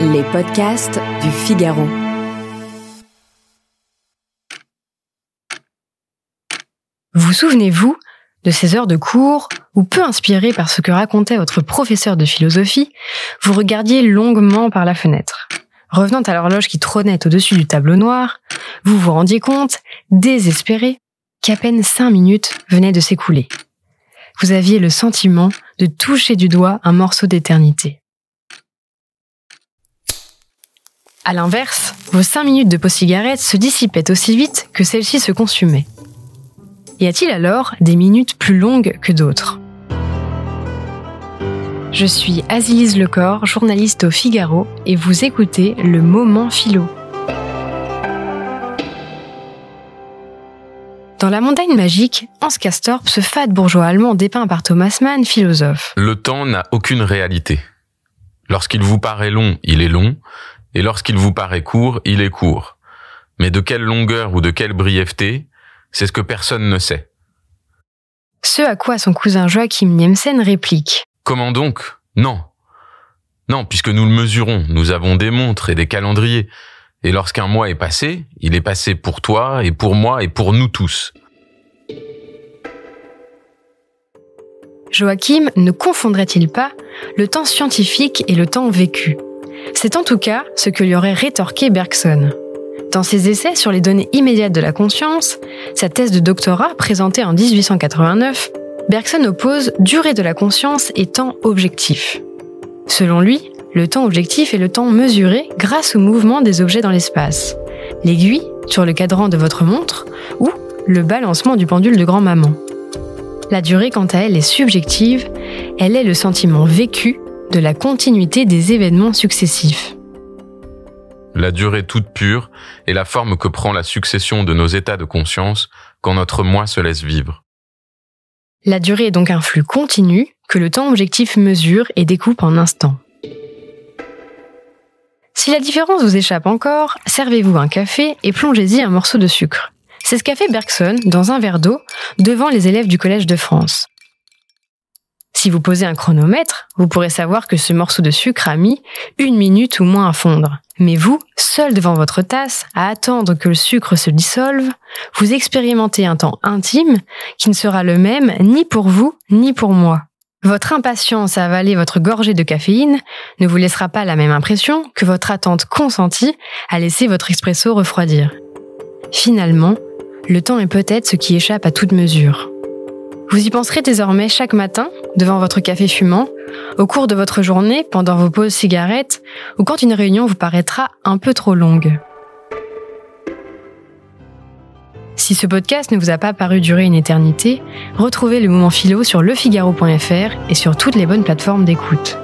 Les podcasts du Figaro. Vous souvenez-vous de ces heures de cours où, peu inspiré par ce que racontait votre professeur de philosophie, vous regardiez longuement par la fenêtre. Revenant à l'horloge qui trônait au-dessus du tableau noir, vous vous rendiez compte, désespéré, qu'à peine cinq minutes venaient de s'écouler. Vous aviez le sentiment de toucher du doigt un morceau d'éternité. À l'inverse, vos cinq minutes de pause-cigarette se dissipaient aussi vite que celles-ci se consumaient. Y a-t-il alors des minutes plus longues que d'autres? Je suis Azilise Lecor, journaliste au Figaro, et vous écoutez Le Moment Philo. Dans La montagne magique, Hans Castorp, ce fade bourgeois allemand dépeint par Thomas Mann, philosophe. Le temps n'a aucune réalité. Lorsqu'il vous paraît long, il est long, et lorsqu'il vous paraît court, il est court. Mais de quelle longueur ou de quelle brièveté, c'est ce que personne ne sait. Ce à quoi son cousin Joachim Niemsen réplique. Comment donc? Non. Non, puisque nous le mesurons, nous avons des montres et des calendriers. Et lorsqu'un mois est passé, il est passé pour toi et pour moi et pour nous tous. Joachim ne confondrait-il pas le temps scientifique et le temps vécu? C'est en tout cas ce que lui aurait rétorqué Bergson. Dans ses essais sur les données immédiates de la conscience, sa thèse de doctorat présentée en 1889, Bergson oppose durée de la conscience et temps objectif. Selon lui, le temps objectif est le temps mesuré grâce au mouvement des objets dans l'espace. L'aiguille sur le cadran de votre montre ou le balancement du pendule de grand-maman. La durée, quant à elle, est subjective, elle est le sentiment vécu de la continuité des événements successifs. La durée toute pure est la forme que prend la succession de nos états de conscience quand notre moi se laisse vivre. La durée est donc un flux continu que le temps objectif mesure et découpe en instants. Si la différence vous échappe encore, servez-vous un café et plongez-y un morceau de sucre. C'est ce qu'a fait Bergson dans un verre d'eau devant les élèves du Collège de France. Si vous posez un chronomètre, vous pourrez savoir que ce morceau de sucre a mis une minute ou moins à fondre. Mais vous, seul devant votre tasse, à attendre que le sucre se dissolve, vous expérimentez un temps intime qui ne sera le même ni pour vous ni pour moi. Votre impatience à avaler votre gorgée de caféine ne vous laissera pas la même impression que votre attente consentie à laisser votre expresso refroidir. Finalement, le temps est peut-être ce qui échappe à toute mesure. Vous y penserez désormais chaque matin, devant votre café fumant, au cours de votre journée, pendant vos pauses cigarettes, ou quand une réunion vous paraîtra un peu trop longue. Si ce podcast ne vous a pas paru durer une éternité, retrouvez le moment philo sur lefigaro.fr et sur toutes les bonnes plateformes d'écoute.